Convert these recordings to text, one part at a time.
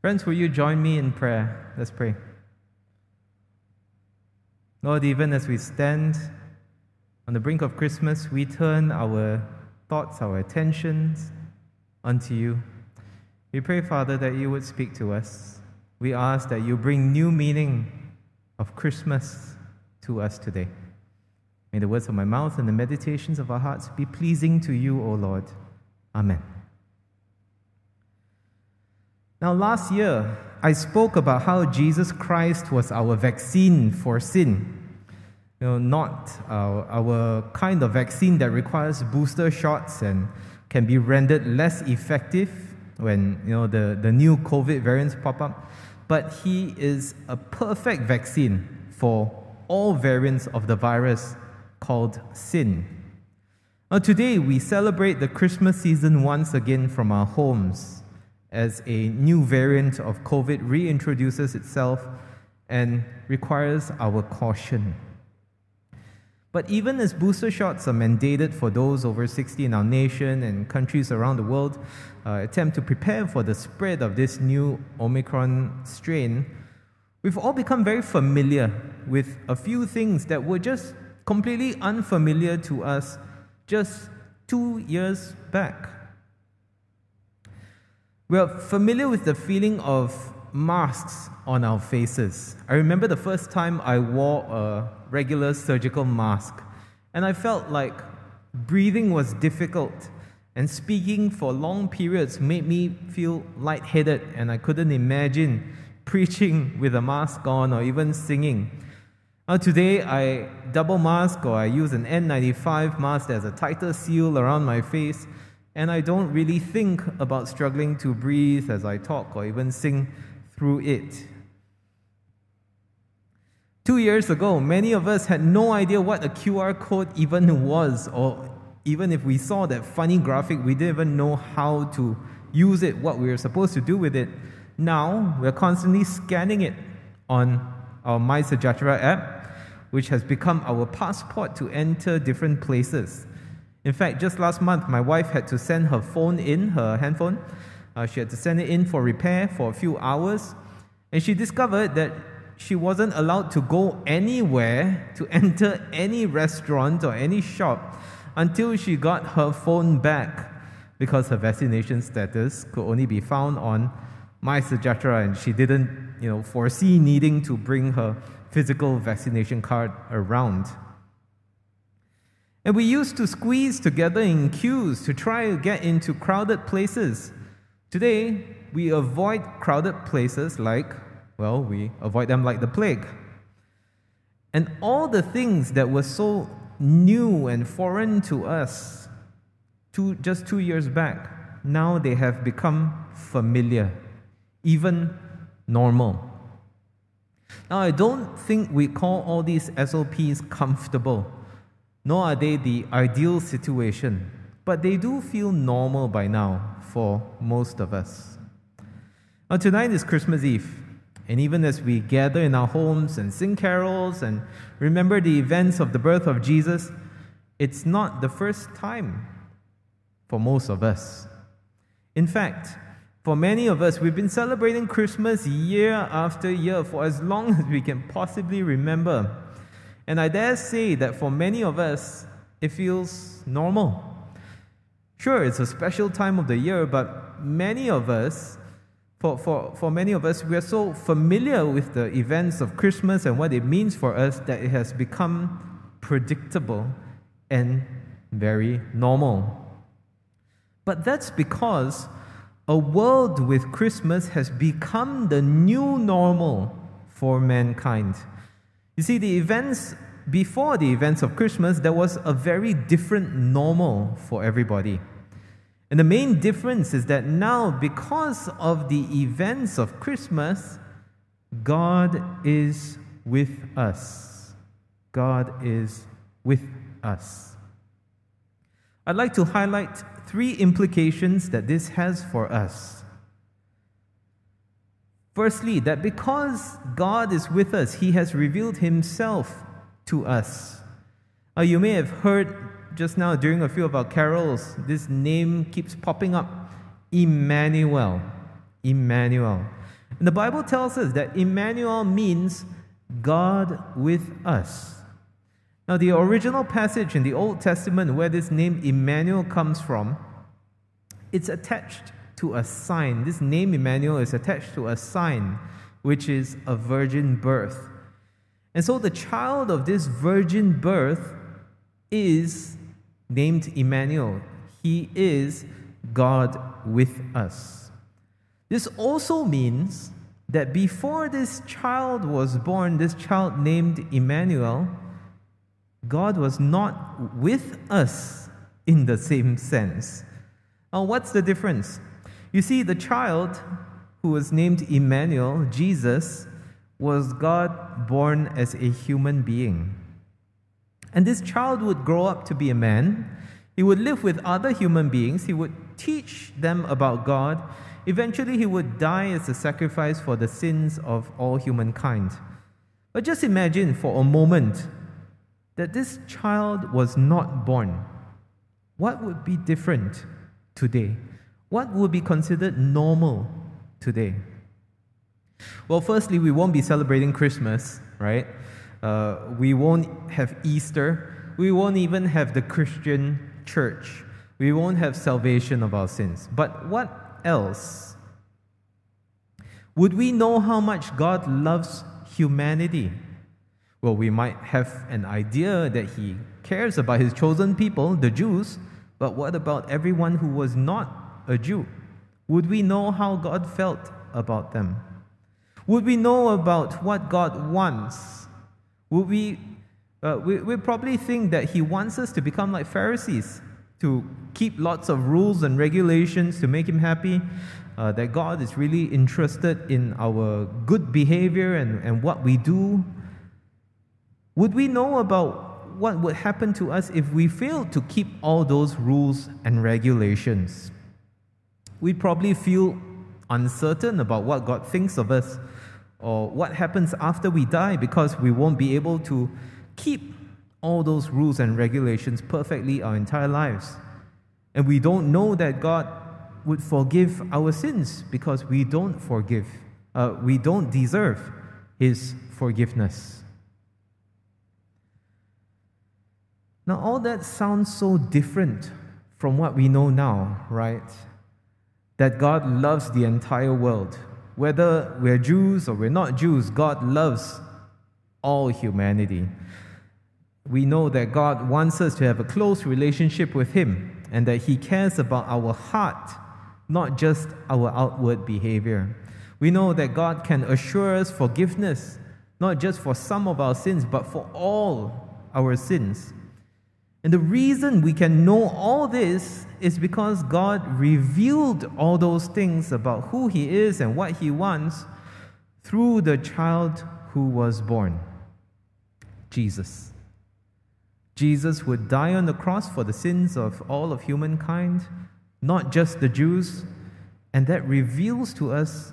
Friends, will you join me in prayer? Let's pray. Lord, even as we stand on the brink of Christmas, we turn our thoughts, our attentions unto you. We pray, Father, that you would speak to us. We ask that you bring new meaning of Christmas to us today. May the words of my mouth and the meditations of our hearts be pleasing to you, O Lord. Amen. Now, last year, I spoke about how Jesus Christ was our vaccine for sin. You know, not our, our kind of vaccine that requires booster shots and can be rendered less effective when you know the, the new COVID variants pop up. But he is a perfect vaccine for all variants of the virus called sin. Now, today we celebrate the Christmas season once again from our homes as a new variant of COVID reintroduces itself and requires our caution. But even as booster shots are mandated for those over 60 in our nation and countries around the world uh, attempt to prepare for the spread of this new Omicron strain, we've all become very familiar with a few things that were just completely unfamiliar to us just two years back. We are familiar with the feeling of masks on our faces. I remember the first time I wore a regular surgical mask, and I felt like breathing was difficult, and speaking for long periods made me feel lightheaded, and I couldn't imagine preaching with a mask on or even singing. Now, today I double mask or I use an N95 mask as a tighter seal around my face, and I don't really think about struggling to breathe as I talk or even sing through it. Two years ago, many of us had no idea what a QR code even was, or even if we saw that funny graphic, we didn't even know how to use it, what we were supposed to do with it. Now, we're constantly scanning it on our My MySejahtera app which has become our passport to enter different places. In fact, just last month, my wife had to send her phone in, her handphone. Uh, she had to send it in for repair for a few hours. And she discovered that she wasn't allowed to go anywhere to enter any restaurant or any shop until she got her phone back because her vaccination status could only be found on my MySejahtera and she didn't you know, foresee needing to bring her physical vaccination card around. And we used to squeeze together in queues to try to get into crowded places. Today, we avoid crowded places like, well, we avoid them like the plague. And all the things that were so new and foreign to us two, just two years back, now they have become familiar, even normal. Now, I don't think we call all these SOPs comfortable, nor are they the ideal situation, but they do feel normal by now for most of us. Now, tonight is Christmas Eve, and even as we gather in our homes and sing carols and remember the events of the birth of Jesus, it's not the first time for most of us. In fact, for many of us, we've been celebrating Christmas year after year for as long as we can possibly remember. And I dare say that for many of us, it feels normal. Sure, it's a special time of the year, but many of us, for, for, for many of us, we are so familiar with the events of Christmas and what it means for us that it has become predictable and very normal. But that's because a world with Christmas has become the new normal for mankind. You see, the events before the events of Christmas, there was a very different normal for everybody. And the main difference is that now, because of the events of Christmas, God is with us. God is with us. I'd like to highlight three implications that this has for us. Firstly, that because God is with us, He has revealed Himself to us. Uh, you may have heard just now during a few of our carols, this name keeps popping up Emmanuel. Emmanuel. And the Bible tells us that Emmanuel means God with us. Now, the original passage in the Old Testament where this name Emmanuel comes from, it's attached to a sign. This name Emmanuel is attached to a sign, which is a virgin birth. And so the child of this virgin birth is named Emmanuel. He is God with us. This also means that before this child was born, this child named Emmanuel, God was not with us in the same sense. Now, what's the difference? You see, the child who was named Emmanuel, Jesus, was God born as a human being. And this child would grow up to be a man. He would live with other human beings. He would teach them about God. Eventually, he would die as a sacrifice for the sins of all humankind. But just imagine for a moment that this child was not born. What would be different today? What would be considered normal today? Well, firstly, we won't be celebrating Christmas, right? Uh, we won't have Easter. We won't even have the Christian church. We won't have salvation of our sins. But what else? Would we know how much God loves humanity? Well, we might have an idea that He cares about His chosen people, the Jews, but what about everyone who was not a Jew? Would we know how God felt about them? Would we know about what God wants? Would we, uh, we, we probably think that He wants us to become like Pharisees, to keep lots of rules and regulations to make Him happy, uh, that God is really interested in our good behavior and, and what we do. Would we know about what would happen to us if we failed to keep all those rules and regulations? We'd probably feel uncertain about what God thinks of us or what happens after we die because we won't be able to keep all those rules and regulations perfectly our entire lives. And we don't know that God would forgive our sins because we don't forgive, uh, we don't deserve His forgiveness. Now, all that sounds so different from what we know now, right? That God loves the entire world whether we're Jews or we're not Jews, God loves all humanity. We know that God wants us to have a close relationship with Him and that He cares about our heart, not just our outward behavior. We know that God can assure us forgiveness, not just for some of our sins, but for all our sins. And the reason we can know all this is because God revealed all those things about who He is and what He wants through the child who was born Jesus. Jesus would die on the cross for the sins of all of humankind, not just the Jews, and that reveals to us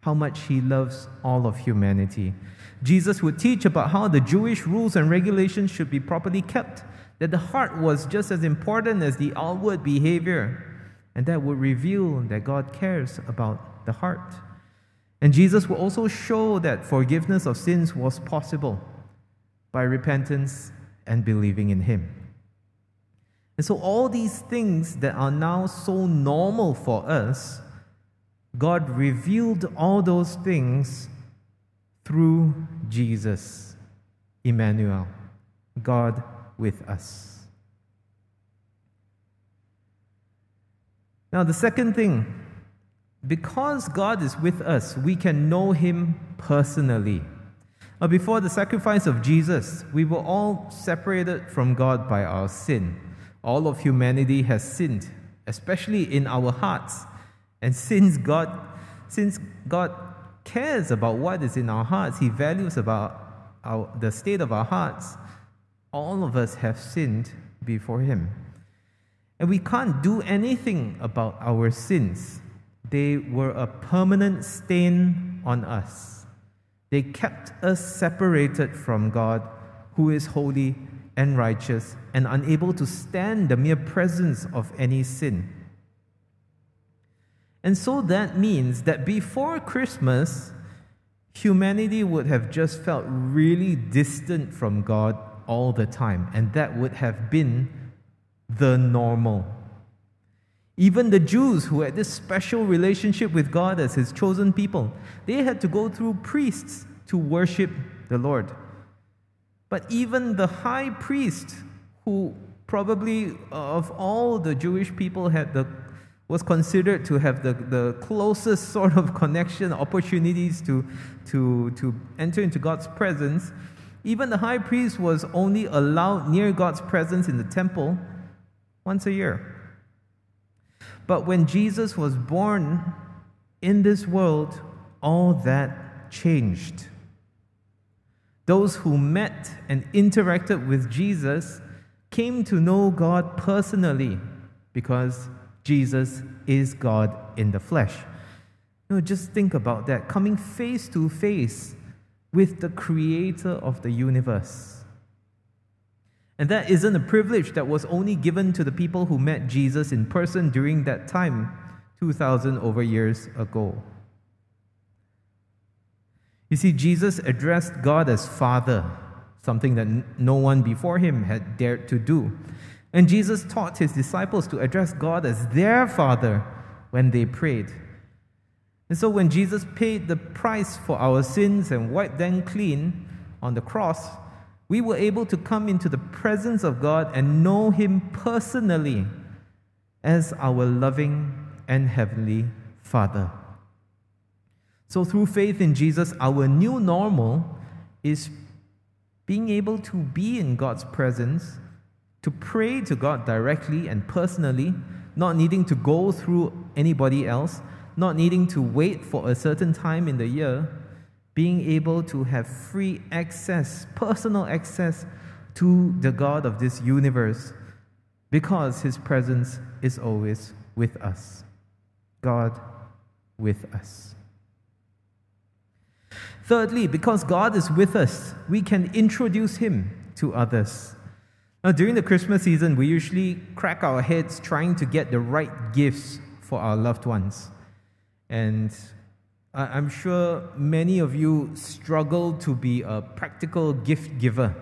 how much He loves all of humanity. Jesus would teach about how the Jewish rules and regulations should be properly kept that the heart was just as important as the outward behavior, and that would reveal that God cares about the heart. And Jesus will also show that forgiveness of sins was possible by repentance and believing in Him. And so, all these things that are now so normal for us, God revealed all those things through Jesus, Emmanuel, God with us. Now, the second thing, because God is with us, we can know Him personally. Now, before the sacrifice of Jesus, we were all separated from God by our sin. All of humanity has sinned, especially in our hearts. And since God, since God cares about what is in our hearts, He values about our, the state of our hearts, all of us have sinned before Him. And we can't do anything about our sins. They were a permanent stain on us. They kept us separated from God, who is holy and righteous and unable to stand the mere presence of any sin. And so that means that before Christmas, humanity would have just felt really distant from God all the time, and that would have been the normal. Even the Jews who had this special relationship with God as his chosen people, they had to go through priests to worship the Lord. But even the high priest, who probably of all the Jewish people had the was considered to have the, the closest sort of connection, opportunities to, to, to enter into God's presence, even the high priest was only allowed near God's presence in the temple once a year. But when Jesus was born in this world, all that changed. Those who met and interacted with Jesus came to know God personally because Jesus is God in the flesh. You know, just think about that coming face to face with the creator of the universe. And that isn't a privilege that was only given to the people who met Jesus in person during that time, 2,000 over years ago. You see, Jesus addressed God as Father, something that no one before him had dared to do. And Jesus taught his disciples to address God as their Father when they prayed. And so, when Jesus paid the price for our sins and wiped them clean on the cross, we were able to come into the presence of God and know Him personally as our loving and heavenly Father. So, through faith in Jesus, our new normal is being able to be in God's presence to pray to God directly and personally, not needing to go through anybody else, not needing to wait for a certain time in the year, being able to have free access, personal access to the God of this universe, because His presence is always with us. God with us. Thirdly, because God is with us, we can introduce Him to others. Now, during the Christmas season, we usually crack our heads trying to get the right gifts for our loved ones. And I'm sure many of you struggle to be a practical gift giver,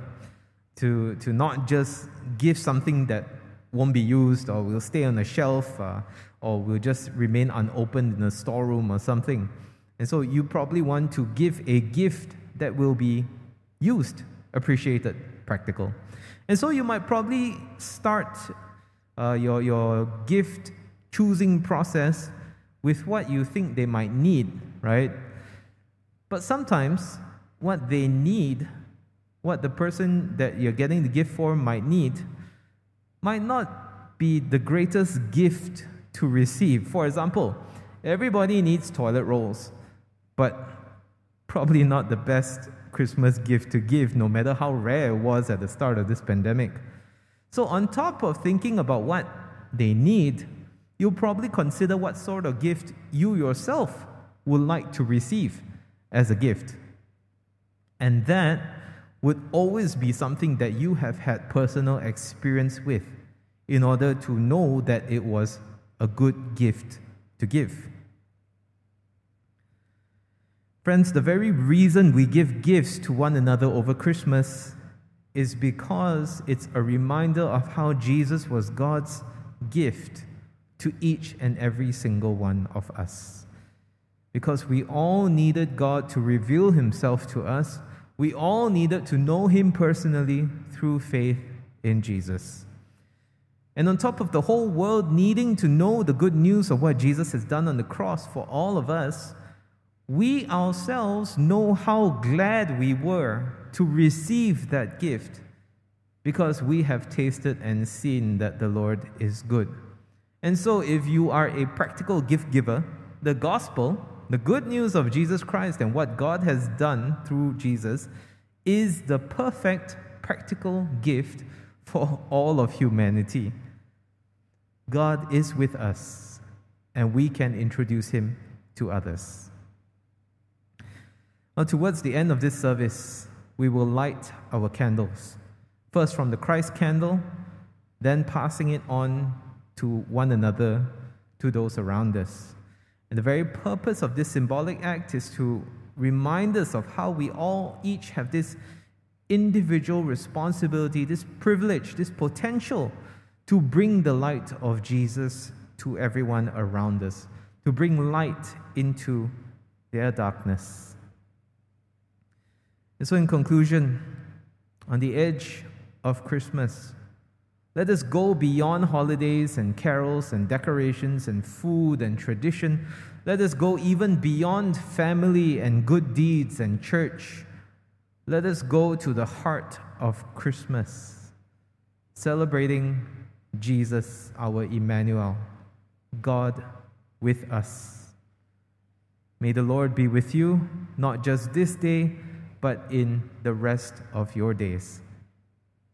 to, to not just give something that won't be used or will stay on a shelf uh, or will just remain unopened in a storeroom or something. And so you probably want to give a gift that will be used, appreciated, practical. And so you might probably start uh, your, your gift choosing process with what you think they might need, right? But sometimes what they need, what the person that you're getting the gift for might need, might not be the greatest gift to receive. For example, everybody needs toilet rolls, but probably not the best Christmas gift to give, no matter how rare it was at the start of this pandemic. So, on top of thinking about what they need, you'll probably consider what sort of gift you yourself would like to receive as a gift. And that would always be something that you have had personal experience with in order to know that it was a good gift to give. Friends, the very reason we give gifts to one another over Christmas is because it's a reminder of how Jesus was God's gift to each and every single one of us. Because we all needed God to reveal Himself to us, we all needed to know Him personally through faith in Jesus. And on top of the whole world needing to know the good news of what Jesus has done on the cross for all of us, we ourselves know how glad we were to receive that gift because we have tasted and seen that the Lord is good. And so, if you are a practical gift giver, the gospel, the good news of Jesus Christ and what God has done through Jesus, is the perfect practical gift for all of humanity. God is with us, and we can introduce him to others. Now, towards the end of this service, we will light our candles. First from the Christ candle, then passing it on to one another, to those around us. And the very purpose of this symbolic act is to remind us of how we all each have this individual responsibility, this privilege, this potential to bring the light of Jesus to everyone around us, to bring light into their darkness. And so, in conclusion, on the edge of Christmas, let us go beyond holidays and carols and decorations and food and tradition. Let us go even beyond family and good deeds and church. Let us go to the heart of Christmas, celebrating Jesus, our Emmanuel, God with us. May the Lord be with you, not just this day, but in the rest of your days.